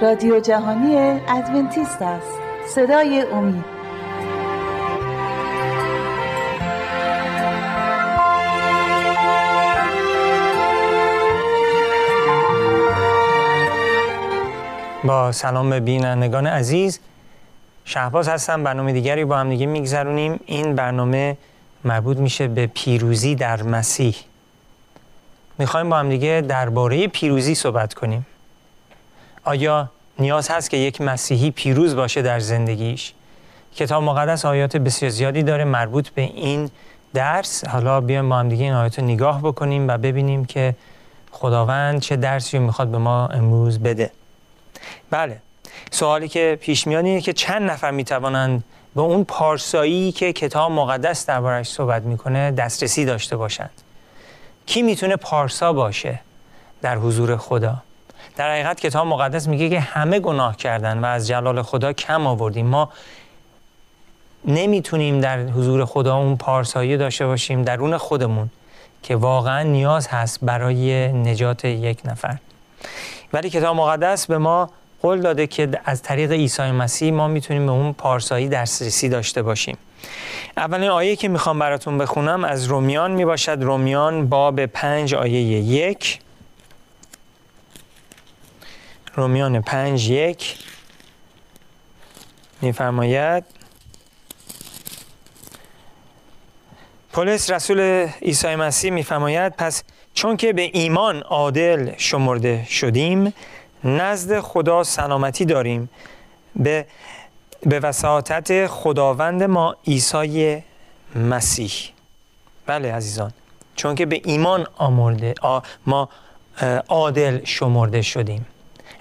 رادیو جهانی ادونتیست است. صدای امید. با سلام به بینندگان عزیز شهباز هستم برنامه دیگری با هم دیگه میگذرونیم. این برنامه مربوط میشه به پیروزی در مسیح. می‌خوایم با هم دیگه درباره پیروزی صحبت کنیم. آیا نیاز هست که یک مسیحی پیروز باشه در زندگیش؟ کتاب مقدس آیات بسیار زیادی داره مربوط به این درس. حالا بیایم با هم دیگه این آیات رو نگاه بکنیم و ببینیم که خداوند چه درسی رو می‌خواد به ما امروز بده. بله سوالی که پیش میاد اینه که چند نفر می‌توانند به اون پارسایی که کتاب مقدس دربارش صحبت می‌کنه دسترسی داشته باشند؟ کی می‌تونه پارسا باشه در حضور خدا؟ در حقیقت کتاب مقدس میگه که همه گناه کردن و از جلال خدا کم آوردیم. ما نمی‌تونیم در حضور خدا اون پارسایی داشته باشیم درون خودمون که واقعا نیاز هست برای نجات یک نفر. ولی کتاب مقدس به ما قول داده که از طریق عیسی مسیح ما می‌تونیم به اون پارسایی دسترسی داشته باشیم. اولین آیه که می‌خوام براتون بخونم از رومیان می‌باشد. رومیان باب پنج آیه یک. رومیان پنج یک. میفرماید. پولس رسول عیسی مسیح میفرماید پس چون که به ایمان عادل شمرده شدیم نزد خدا سلامتی داریم. به به وساطت خداوند ما عیسی مسیح. بله عزیزان چون که به ایمان آمرده ما عادل شمرده شدیم.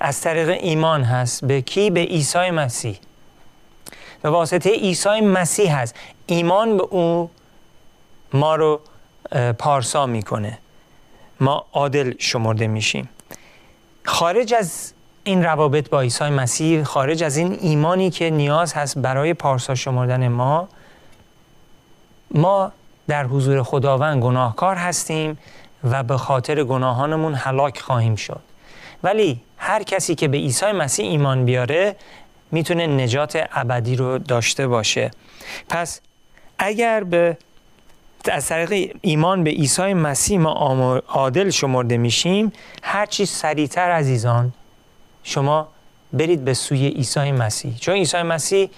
از طریق ایمان هست. به کی? به عیسی مسیح. به واسطه عیسی مسیح هست. ایمان به او ما رو پارسا می‌کنه. ما عادل شمرده میشیم. خارج از این روابط با عیسی مسیح خارج از این ایمانی که نیاز هست برای پارسا شمردن ما ما در حضور خداوند گناهکار هستیم و به خاطر گناهانمون هلاک خواهیم شد. ولی هر کسی که به عیسی مسیح ایمان بیاره می‌تونه نجات ابدی رو داشته باشه. پس اگر به از طریق ایمان به عیسی مسیح ما عادل شمرده میشیم هر چی سریعتر عزیزان شما برید به سوی عیسی مسیح. چون عیسی مسیح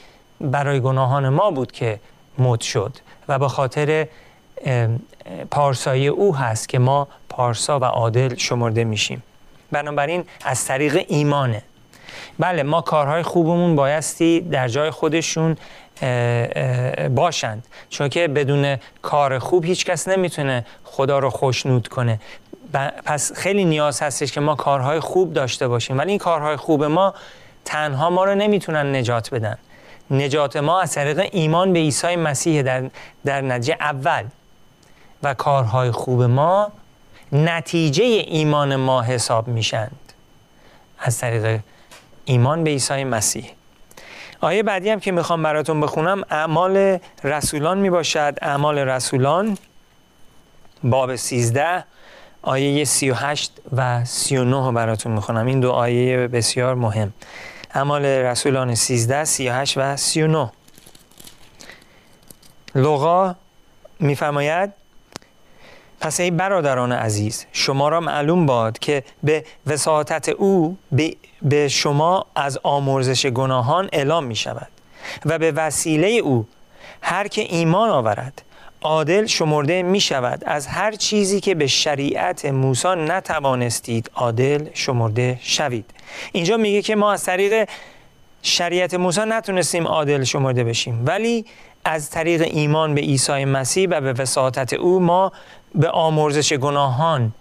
برای گناهان ما بود که مد شد و به خاطر پارسایی او هست که ما پارسا و عادل شمرده میشیم. بنابراین از طریق ایمانه. بله ما کارهای خوبمون بایستی در جای خودشون باشند. چون که بدون کار خوب هیچ کس نمی‌تونه خدا رو خوشنود کنه. پس خیلی نیاز هستش که ما کارهای خوب داشته باشیم. ولی این کارهای خوب ما تنها ما رو نمی‌تونن نجات بدن. نجات ما از طریق ایمان به عیسی مسیح در, در نتیجه اول. و کارهای خوب ما نتیجه ایمان ما حساب میشند. از طریق ایمان به عیسی مسیح. آیه بعدی هم که می‌خوام براتون بخونم اعمال رسولان می‌باشد اعمال رسولان باب 13 آیه 38 و 39 رو براتون می‌خونم. این دو آیه بسیار مهم. اعمال رسولان 13 38 و 39 لغا میفرماید پس ای برادران عزیز شما را معلوم باد که به وساطت او به شما از آمرزش گناهان اعلام می شود و به وسیله او هر که ایمان آورد عادل شمرده می شود. از هر چیزی که به شریعت موسی نتوانستید عادل شمرده شوید. اینجا میگه که ما از طریق شریعت موسی نتونستیم عادل شمرده بشیم. ولی از طریق ایمان به عیسی مسیح و به وساطت او ما به آمرزش گناهان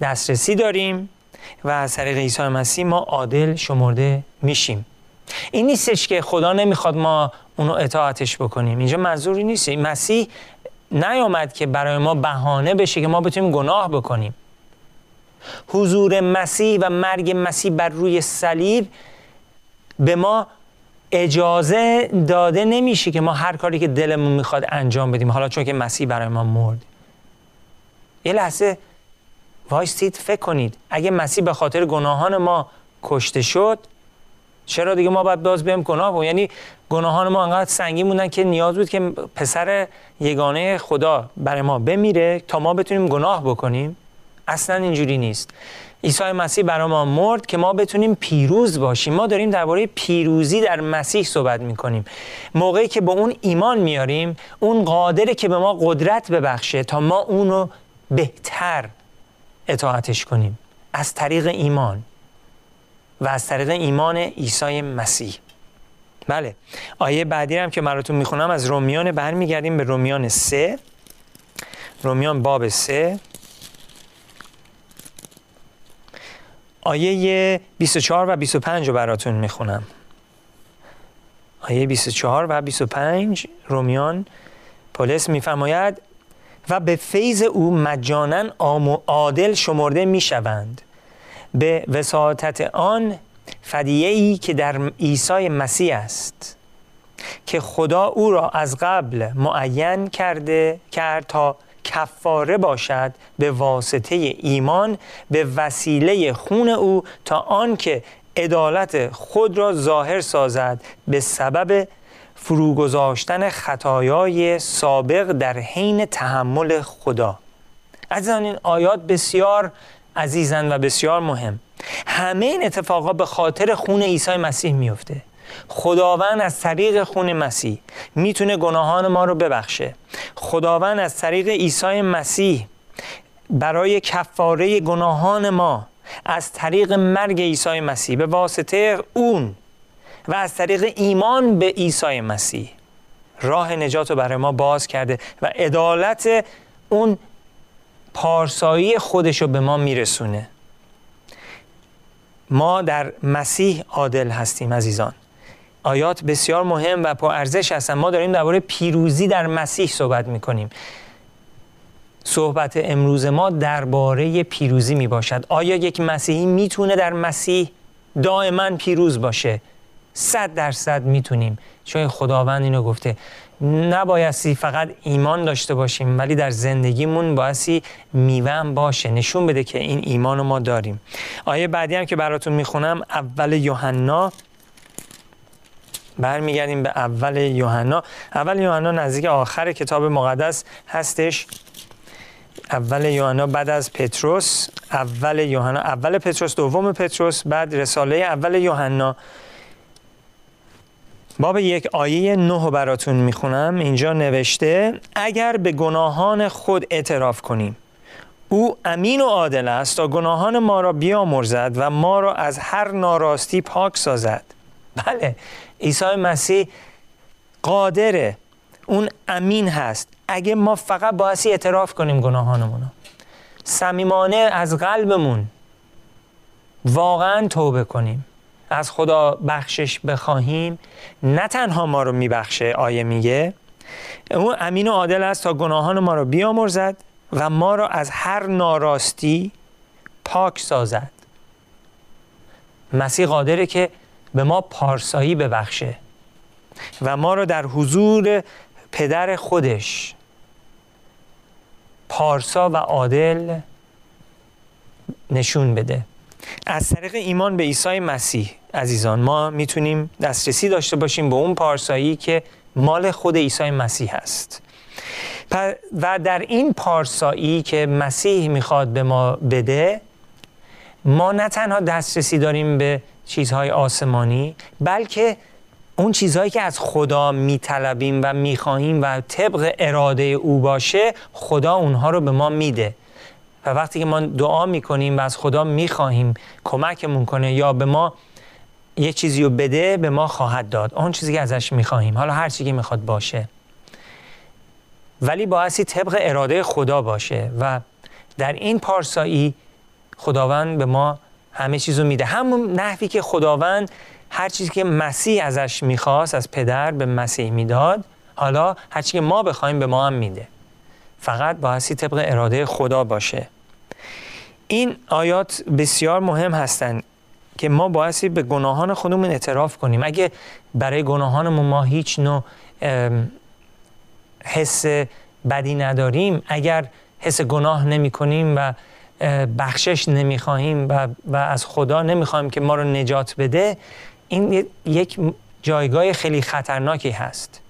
دسترسی داریم و از طریق عیسی مسیح ما عادل شمرده میشیم. این نیستش که خدا نمی‌خواد ما اونو اطاعتش بکنیم. اینجا منظوری نیست. مسیح نیامد که برای ما بهانه بشه که ما بتونیم گناه بکنیم. حضور مسیح و مرگ مسیح بر روی صلیب به ما اجازه داده نمیشه که ما هر کاری که دلمون می‌خواد انجام بدیم. حالا چون که مسیح برای ما مرد. یه لحظه وایستید فکر کنید. اگه مسیح به خاطر گناهان ما کشته شد چرا دیگه ما باید باز بیم گناه بود یعنی گناهان ما انقدر سنگین بودن که نیاز بود که پسر یگانه خدا برای ما بمیره تا ما بتونیم گناه بکنیم؟ اصلا اینجوری نیست. عیسی مسیح برای ما مرد که ما بتونیم پیروز باشیم. ما داریم درباره پیروزی در مسیح صحبت می‌کنیم. موقعی که به اون ایمان میاریم اون قادره که به ما قدرت ببخشه تا ما اونو بهتر اطاعتش کنیم. از طریق ایمان. و از طریق ایمان عیسی مسیح. بله. آیه بعدی هم که مراتون می‌خونم از رومیان برمیگردیم به رومیان سه. رومیان باب سه. آیه 24 و 25 رو براتون می‌خونم. آیه 24 و 25 رومیان پولس میفرماید و به فیض او مجانا عادل شمرده می‌شوند. به وساطت آن فدیه ای که در عیسی مسیح است که خدا او را از قبل معین کرده کرد تا کفاره باشد به واسطه ایمان به وسیله خون او تا آنکه عدالت خود را ظاهر سازد به سبب فروگذاشتن خطایای سابق در حین تحمل خدا. از این آیات بسیار عزیزن و بسیار مهم. همه این اتفاقات به خاطر خون عیسی مسیح میفته خداوند از طریق خون مسیح می‌تونه گناهان ما رو ببخشه. خداوند از طریق عیسی مسیح برای کفاره گناهان ما از طریق مرگ عیسی مسیح به واسطه اون و از طریق ایمان به عیسی مسیح. راه نجات رو برای ما باز کرده و عدالت اون پارسایی خودش رو به ما میرسونه. ما در مسیح عادل هستیم عزیزان. آیات بسیار مهم و با ارزش هستن. ما داریم درباره پیروزی در مسیح صحبت می‌کنیم. صحبت امروز ما درباره پیروزی می باشد آیا یک مسیحی می‌تونه در مسیح دائما پیروز باشه؟ صد درصد می‌تونیم. چون خداوند اینو گفته. نبایستی فقط ایمان داشته باشیم ولی در زندگیمون بایستی میوه باشه. نشون بده که این ایمان ما داریم. آیه بعدی هم که براتون می‌خونم اول یوحنا برمیگردیم به اول یوحنا. اول یوحنا نزدیک آخر کتاب مقدس هستش. اول یوحنا بعد از پتروس. اول یوحنا اول پتروس دوم پتروس بعد رساله اول یوحنا. باب یک آیه نه براتون می‌خونم. اینجا نوشته اگر به گناهان خود اعتراف کنیم او امین و عادل است تا گناهان ما را بیامرزد و ما را از هر ناراستی پاک سازد. بله. عیسی مسیح قادره. اون امین هست. اگه ما فقط باعثی اعتراف کنیم گناهانمون صمیمانه از قلبمون واقعا توبه کنیم. از خدا بخشش بخواهیم. نه تنها ما رو میبخشه آیه میگه. اون امین و عادل است تا گناهان ما رو بیامرزد و ما را از هر ناراستی پاک سازد. مسیح قادره که به ما پارسایی ببخشه و ما را در حضور پدر خودش پارسا و عادل نشون بده. از طریق ایمان به عیسی مسیح عزیزان ما می‌تونیم دسترسی داشته باشیم به اون پارسایی که مال خود عیسی مسیح است و در این پارسایی که مسیح می‌خواد به ما بده ما نه تنها دسترسی داریم به چیزهای آسمانی بلکه اون چیزهایی که از خدا میطلبیم و می‌خواهیم و طبق اراده او باشه خدا اونها رو به ما میده. و وقتی که ما دعا می‌کنیم و از خدا می‌خواهیم کمکمون کنه یا به ما یه چیزی رو بده به ما خواهد داد. اون چیزی که ازش می‌خواهیم. حالا هر چیزی که می‌خواد باشه. ولی باعثی طبق اراده خدا باشه و در این پارسایی خداوند به ما همه چیز رو میده. همون نحوی که خداوند هر چیزی که مسیح ازش می‌خواست از پدر به مسیح می‌داد حالا هر چیزی که ما بخوایم به ما هم میده. فقط باعثی طبق اراده خدا باشه. این آیات بسیار مهم هستند که ما باعثی به گناهان خودمون اعتراف کنیم. اگه برای گناهانمون ما هیچ نوع حس بدی نداریم اگر حس گناه نمی کنیم و بخشش نمی‌خواهیم و, و از خدا نمی‌خواهیم که ما رو نجات بده این یک جایگاه خیلی خطرناکی هست.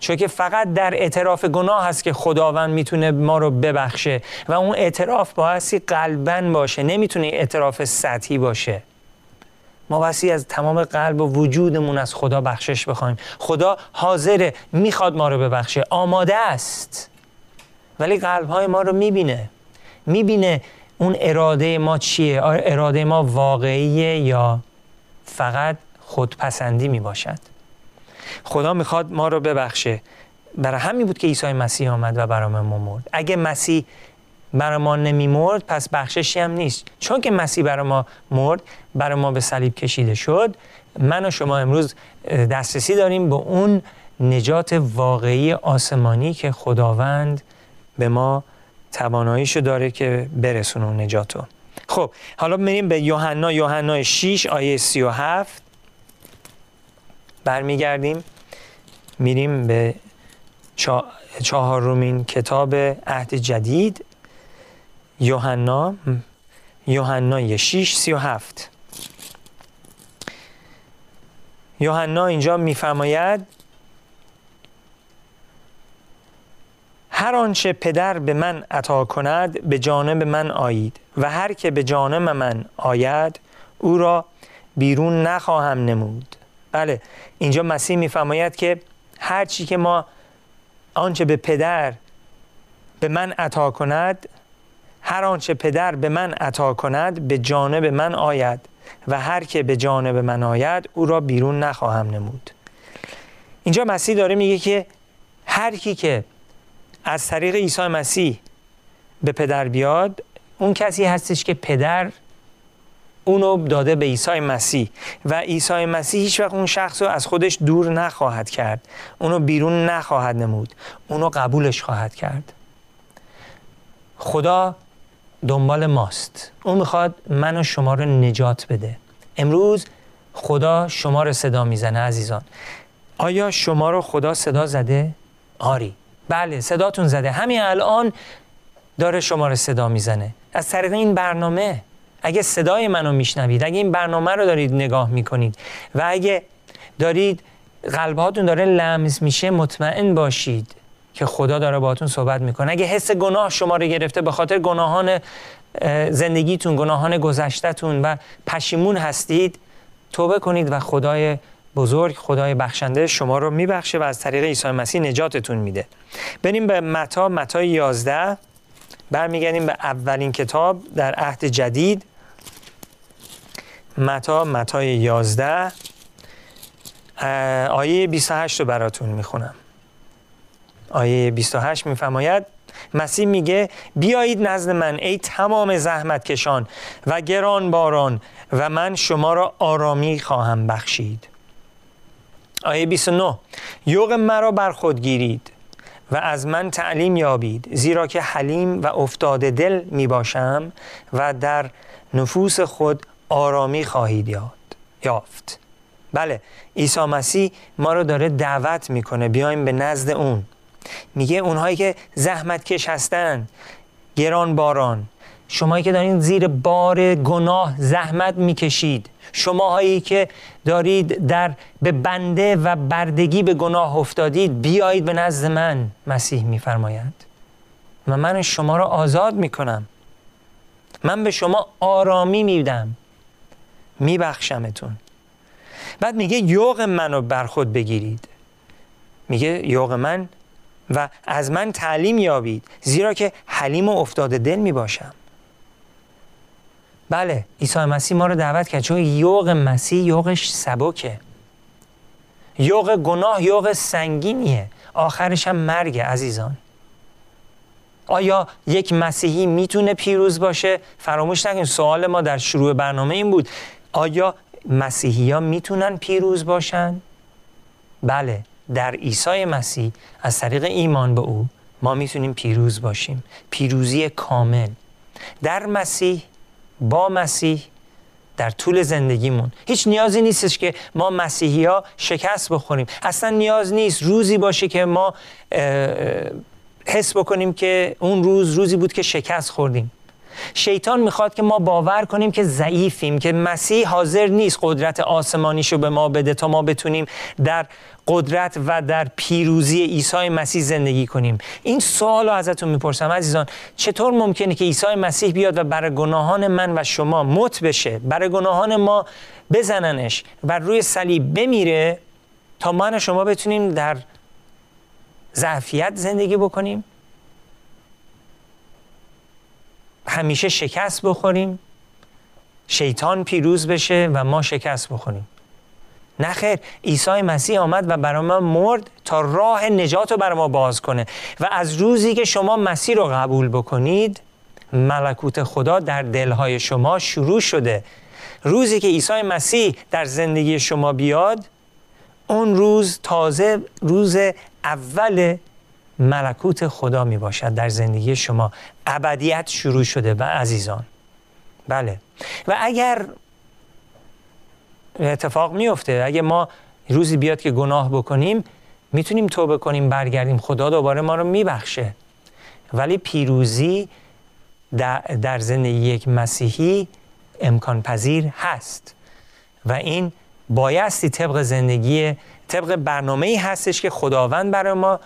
چون که فقط در اعتراف گناه هست که خداوند می‌تونه ما رو ببخشه و اون اعتراف بایستی قلبن باشه نمی‌تونه اعتراف سطحی باشه. ما بسی از تمام قلب و وجودمون از خدا بخشش بخوایم خدا حاضره می‌خواد ما رو ببخشه آماده است. ولی قلب های ما رو می‌بینه. می‌بینه اون اراده ما چیه؟ اراده ما واقعیه یا فقط خودپسندی می‌باشد؟ خدا می‌خواد ما رو ببخشه. برای همین بود که عیسی مسیح آمد و برای ما مرد. اگه مسیح برای ما نمیمرد پس بخششی هم نیست. چون که مسیح برای ما مرد برای ما به صلیب کشیده شد من و شما امروز دسترسی داریم به اون نجات واقعی آسمانی که خداوند به ما تواناییشو داره که برسون اون نجاتو. خب حالا میریم به یوحنا یوحنا 6 آیه 37 برمیگردیم میریم به چهارمین کتاب عهد جدید. یوحنا یوحنا 6 37 یوحنا اینجا میفرماید هر آنچه پدر به من عطا کند به جانب من آیید و هر که به جانب من آید او را بیرون نخواهم نمود. بله اینجا مسیح میفرماید که هر چی که ما آنچه به پدر به من عطا کند هر آنچه پدر به من عطا کند به جانب من آید و هر که به جانب من آید او را بیرون نخواهم نمود. اینجا مسیح داره میگه که هر کی که از طریق عیسی مسیح به پدر بیاد اون کسی هستش که پدر اونو داده به عیسی مسیح. و عیسی مسیح هیچ وقت اون شخص رو از خودش دور نخواهد کرد. اونو بیرون نخواهد نمود. اونو قبولش خواهد کرد. خدا دنبال ماست. اون می‌خواد من و شما رو نجات بده. امروز خدا شما رو صدا می‌زنه عزیزان. آیا شما رو خدا صدا زده؟ آری. بله صداتون زده. همین الان داره شما رو صدا می‌زنه. از طریق این برنامه اگه صدای منو میشنوید اگه این برنامه رو دارید نگاه می‌کنید و اگه دارید قلبهاتون داره لمس میشه مطمئن باشید که خدا داره باهاتون صحبت می‌کنه. اگه حس گناه شما رو گرفته به خاطر گناهان زندگیتون گناهان گذشتهتون و پشیمون هستید توبه کنید و خدای بزرگ خدای بخشنده شما رو میبخشه و از طریق عیسی مسیح نجاتتون میده. بریم به متا متا 11 برمیگردیم به اولین کتاب در عهد جدید. متا متا 11 آیه 28 رو براتون می‌خونم. آیه 28 میفرماید مسیح میگه بیایید نزد من ای تمام زحمت کشان و گران باران و من شما را آرامی خواهم بخشید. آیه 29 یوغ مرا بر خود گیرید و از من تعلیم یابید زیرا که حلیم و افتاده دل می باشم و در نفوس خود آرامی خواهید یاد یافت. بله عیسی مسیح ما رو داره دعوت می‌کنه. بیایم به نزد اون. میگه اونهایی که زحمت کش هستن گران باران شمایی که دارین زیر بار گناه زحمت می‌کشید. شماهایی که دارید در به بنده و بردگی به گناه افتادید بیایید به نزد من مسیح میفرماید. و من شما را آزاد می‌کنم. من به شما آرامی میدم. میبخشمتون. بعد میگه یوغ منو بر خود بگیرید. میگه یوغ من و از من تعلیم یابید زیرا که حلیم و افتاده دل می باشم بله عیسی مسیح ما رو دعوت کرد چون یوغ مسیح یوغش سبکه. یوغ گناه یوغ سنگینیه. آخرش هم مرگ عزیزان. آیا یک مسیحی می‌تونه پیروز باشه؟ فراموش نکنید سوال ما در شروع برنامه این بود. آیا مسیحی ها می‌تونن پیروز باشن؟ بله در عیسی مسیح از طریق ایمان به او ما می‌تونیم پیروز باشیم. پیروزی کامل. در مسیح با مسیح در طول زندگیمون. هیچ نیازی نیستش که ما مسیحی ها شکست بخوریم. اصلا نیاز نیست روزی باشه که ما حس بکنیم که اون روز روزی بود که شکست خوردیم. شیطان می‌خواد که ما باور کنیم که ضعیفیم که مسیح حاضر نیست قدرت آسمانیشو به ما بده تا ما بتونیم در قدرت و در پیروزی عیسی مسیح زندگی کنیم. این سوال رو ازتون می‌پرسم عزیزان چطور ممکنه که عیسی مسیح بیاد و برای گناهان من و شما مت بشه؟ برای گناهان ما بزننش و روی صلیب بمیره تا من و شما بتونیم در ضعفیت زندگی بکنیم؟ همیشه شکست بخوریم. شیطان پیروز بشه و ما شکست بخوریم. نخیر عیسی مسیح آمد و برای ما مرد تا راه نجات رو برای ما باز کنه. و از روزی که شما مسیح رو قبول بکنید ملکوت خدا در دلهای شما شروع شده. روزی که عیسی مسیح در زندگی شما بیاد اون روز تازه روز اول ملکوت خدا می باشد در زندگی شما. ابدیت شروع شده و عزیزان. بله. و اگر اتفاق میفته اگه ما روزی بیاد که گناه بکنیم می‌تونیم توبه کنیم برگردیم. خدا دوباره ما رو میبخشه. ولی پیروزی در زندگی یک مسیحی امکان پذیر هست. و این بایستی طبق زندگی طبق برنامه ای هستش که خداوند برای ما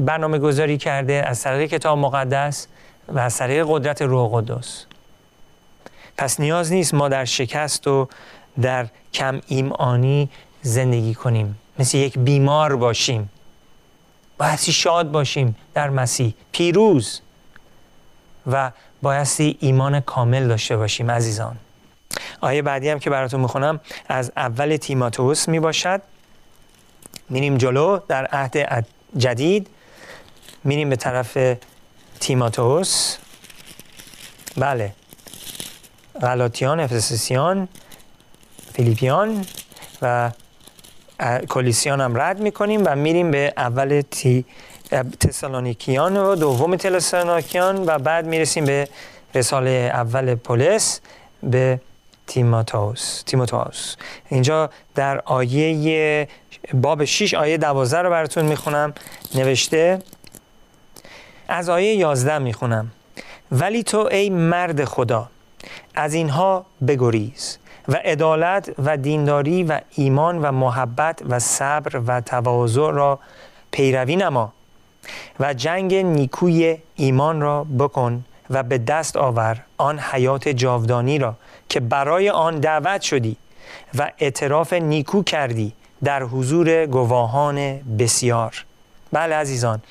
برنامه گذاری کرده از طریق کتاب مقدس و از طریق قدرت روح قدس. پس نیاز نیست ما در شکست و در کم ایمانی زندگی کنیم. مثل یک بیمار باشیم. بایستی شاد باشیم در مسیح. پیروز. و بایستی ایمان کامل داشته باشیم عزیزان. آیه بعدی هم که براتون می‌خونم از اول تیماتوس می باشد میریم جلو در عهد جدید. میریم به طرف تیماتوس بله. غلاطیان افسسیان فیلیپیان و کلیسیان هم رد می‌کنیم و میریم به اول تی تسالونیکیان و دوم تسالونیکیان و بعد می‌رسیم به رساله اول پولس به تیماتوس. تیماتوس. اینجا در آیه باب 6 آیه 12 رو براتون می‌خونم. نوشته از آیه 11 می‌خونم. ولی تو ای مرد خدا از اینها بگریز و عدالت و دینداری و ایمان و محبت و صبر و تواضع را پیروی نما و جنگ نیکوی ایمان را بکن و به دست آور آن حیات جاودانی را. که برای آن دعوت شدی و اعتراف نیکو کردی در حضور گواهان بسیار. بله عزیزان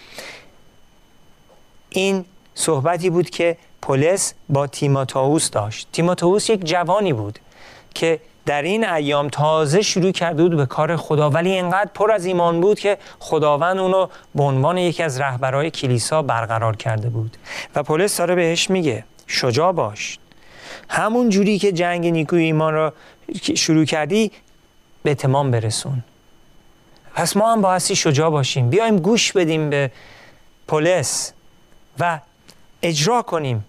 این صحبتی بود که پولس با تیماتاوس داشت. تیماتاوس یک جوانی بود که در این ایام تازه شروع کرده بود به کار خدا ولی اینقدر پر از ایمان بود که خداوند اونو به عنوان یکی از رهبرهای کلیسا برقرار کرده بود. و پولس داره بهش میگه شجاع باش. همون جوری که جنگ نیکوی ایمان را شروع کردی به تمام برسون. پس ما هم بایستی شجاع باشیم. بیایم گوش بدیم به پولس و اجرا کنیم.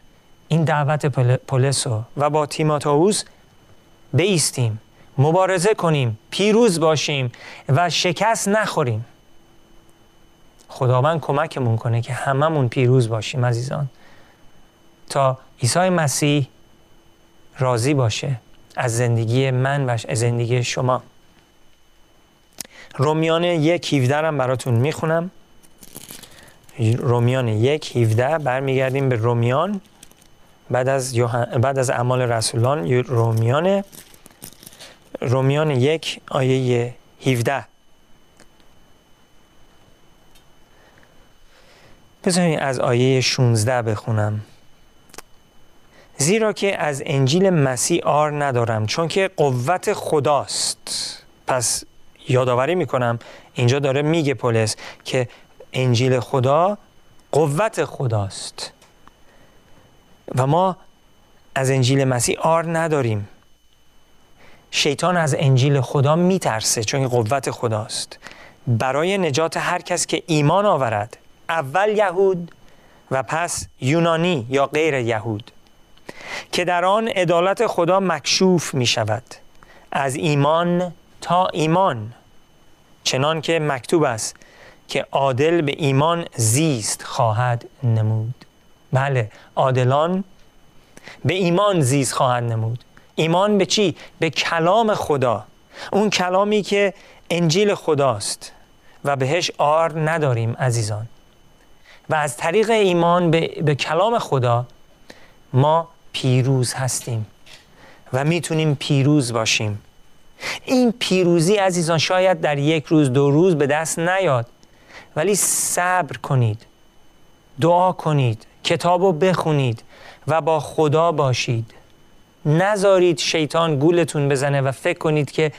این دعوت پولس رو. و با تیماتاوس بیستیم. مبارزه کنیم. پیروز باشیم. و شکست نخوریم. خداوند کمکمون کنه که هممون پیروز باشیم عزیزان. تا عیسی مسیح راضی باشه از زندگی من و زندگی شما. رومیان یک هیوده هم براتون می‌خونم. رومیان یک هیوده برمیگردیم به رومیان. بعد از, بعد از اعمال رسولان رومیان. رومیان یک آیه 17 بذارید از آیه 16 بخونم. زیرا که از انجیل مسیح آر ندارم چون که قوت خداست. پس یادآوری می‌کنم اینجا داره میگه پولس که انجیل خدا قوت خداست. و ما از انجیل مسیح آر نداریم. شیطان از انجیل خدا میترسه چون قوت خداست. برای نجات هر کس که ایمان آورد اول یهود و پس یونانی یا غیر یهود. که در آن عدالت خدا مکشوف می شود از ایمان تا ایمان. چنان که مکتوب است که عادل به ایمان زیست خواهد نمود. بله عادلان به ایمان زیز خواهند نمود. ایمان به چی؟ به کلام خدا. اون کلامی که انجیل خداست و بهش آر نداریم عزیزان. و از طریق ایمان به, به کلام خدا ما پیروز هستیم و می‌تونیم پیروز باشیم. این پیروزی عزیزان شاید در یک روز دو روز به دست نیاد. ولی صبر کنید دعا کنید کتاب رو بخونید و با خدا باشید. نذارید شیطان گولتون بزنه و فکر کنید که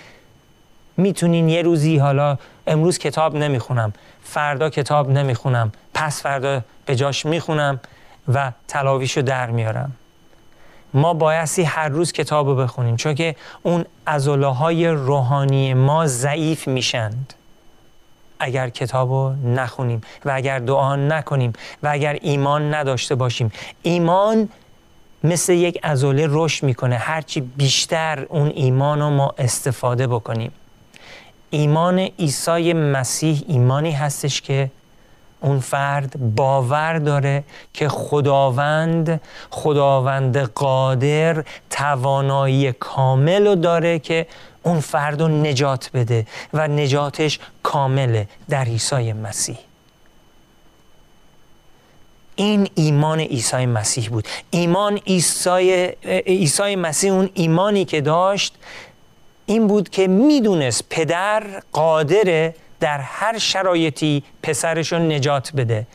می‌تونین یه روزی حالا امروز کتاب نمی‌خونم فردا کتاب نمی‌خونم پس فردا به جاش می‌خونم و تلاویشو در میارم. ما بایستی هر روز کتاب رو بخونیم چون که اون ازوله های روحانی ما ضعیف میشند. اگر کتاب رو نخونیم و اگر دعا نکنیم و اگر ایمان نداشته باشیم ایمان مثل یک ازوله رشد می‌کنه. هرچی بیشتر اون ایمان رو ما استفاده بکنیم. ایمان عیسی مسیح ایمانی هستش که اون فرد باور داره که خداوند خداوند قادر توانایی کامل رو داره که اون فرد رو نجات بده و نجاتش کامله در عیسی مسیح. این ایمان عیسی مسیح بود. ایمان عیسی مسیح اون ایمانی که داشت این بود که می‌دونست پدر قادره در هر شرایطی پسرش رو نجات بده.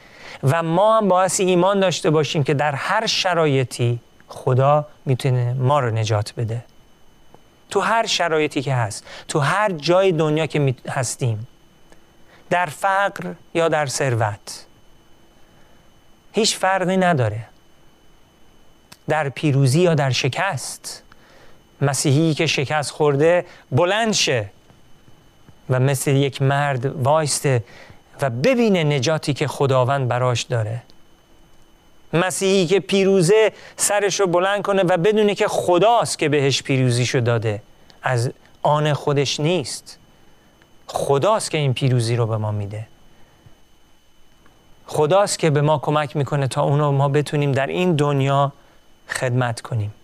و ما هم باعث ایمان داشته باشیم که در هر شرایطی خدا می‌تونه ما رو نجات بده. تو هر شرایطی که هست تو هر جای دنیا که هستیم در فقر یا در ثروت هیچ فرقی نداره. در پیروزی یا در شکست. مسیحی که شکست خورده بلند شه. و مثل یک مرد وایسته و ببینه نجاتی که خداوند براش داره. مسیحی که پیروزه سرش رو بلند کنه و بدونه که خداست که بهش پیروزیشو داده. از آن خودش نیست. خداست که این پیروزی رو به ما میده. خداست که به ما کمک می‌کنه تا اونو ما بتونیم در این دنیا خدمت کنیم.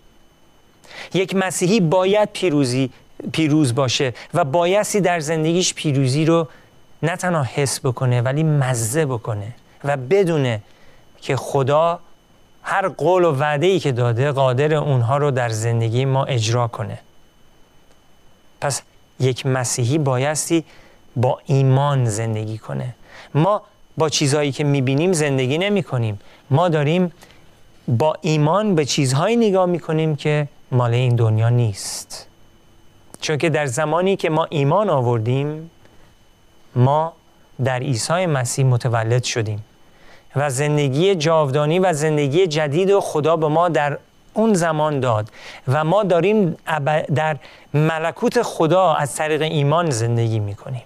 یک مسیحی باید پیروزی پیروز باشه و بایستی در زندگیش پیروزی رو نه تنها حس بکنه ولی مزه بکنه و بدونه که خدا هر قول و وعده ای که داده قادر اونها رو در زندگی ما اجرا کنه. پس یک مسیحی بایستی با ایمان زندگی کنه. ما با چیزهایی که می‌بینیم زندگی نمی کنیم ما داریم با ایمان به چیزهایی نگاه می‌کنیم که مال این دنیا نیست. چون که در زمانی که ما ایمان آوردیم ما در عیسی مسیح متولد شدیم و زندگی جاودانی و زندگی جدید و خدا به ما در اون زمان داد و ما داریم در ملکوت خدا از طریق ایمان زندگی می‌کنیم.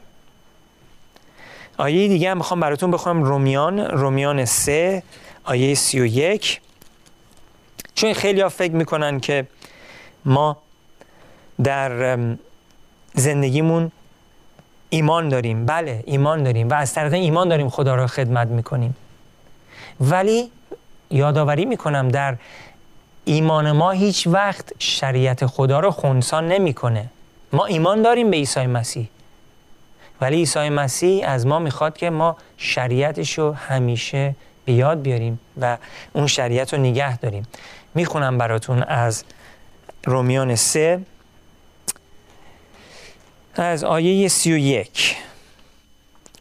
آیه دیگه هم می‌خوام براتون بخونم رومیان رومیان سه آیه سی و یک. چون خیلی ها فکر می‌کنن که ما در زندگیمون ایمان داریم. بله ایمان داریم و از طریق ایمان داریم خدا را خدمت می‌کنیم. ولی یادآوری می‌کنم در ایمان ما هیچ وقت شریعت خدا رو خونسان نمی‌کنه. ما ایمان داریم به عیسی مسیح. ولی عیسی مسیح از ما می‌خواد که ما شریعتش رو همیشه به یاد بیاریم و اون شریعت رو نگه داریم. می‌خونم براتون از رومیان سه از آیه سی و یک.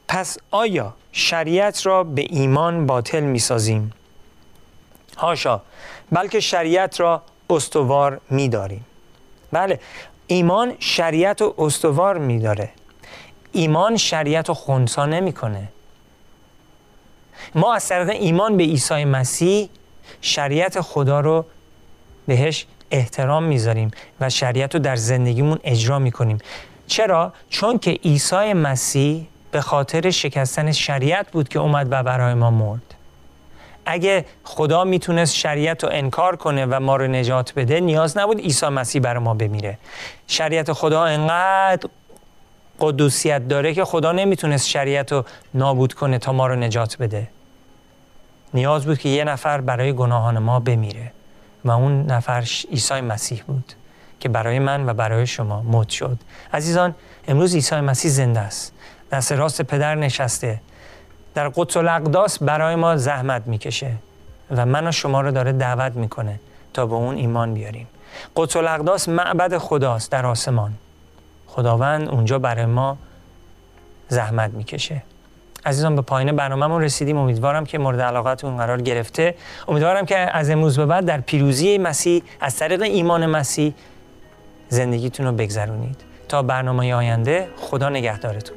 پس آیا شریعت را به ایمان باطل می سازیم؟ هاشا بلکه شریعت را استوار می داریم بله ایمان شریعت رو استوار می داره ایمان شریعت رو خونسا نمی‌کنه. ما از طریق ایمان به عیسی مسیح شریعت خدا رو بهش احترام می‌ذاریم و شریعت رو در زندگیمون اجرا می‌کنیم. چرا؟ چون که عیسی مسیح به خاطر شکستن شریعت بود که اومد و برای ما مرد. اگه خدا می‌تونست شریعت رو انکار کنه و ما رو نجات بده نیاز نبود عیسی مسیح برای ما بمیره. شریعت خدا انقدر قدوسیت داره که خدا نمی‌تونست شریعت رو نابود کنه تا ما رو نجات بده. نیاز بود که یه نفر برای گناهان ما بمیره و اون نفر عیسی مسیح بود. که برای من و برای شما موت شد. عزیزان امروز عیسی مسیح زنده است. دست راست پدر نشسته. در قدس الاقداس برای ما زحمت می‌کشه و من و شما رو داره دعوت می‌کنه تا به اون ایمان بیاریم. قدس الاقداس معبد خداست در آسمان. خداوند اونجا برای ما زحمت می‌کشه. عزیزان به پایین برنامهمون رسیدیم. امیدوارم که مورد علاقتون قرار گرفته. امیدوارم که از امروز به بعد در پیروزی مسیح از طریق ایمان مسیح زندگیتون رو بگذرونید. تا برنامه آینده خدا نگهدارتون.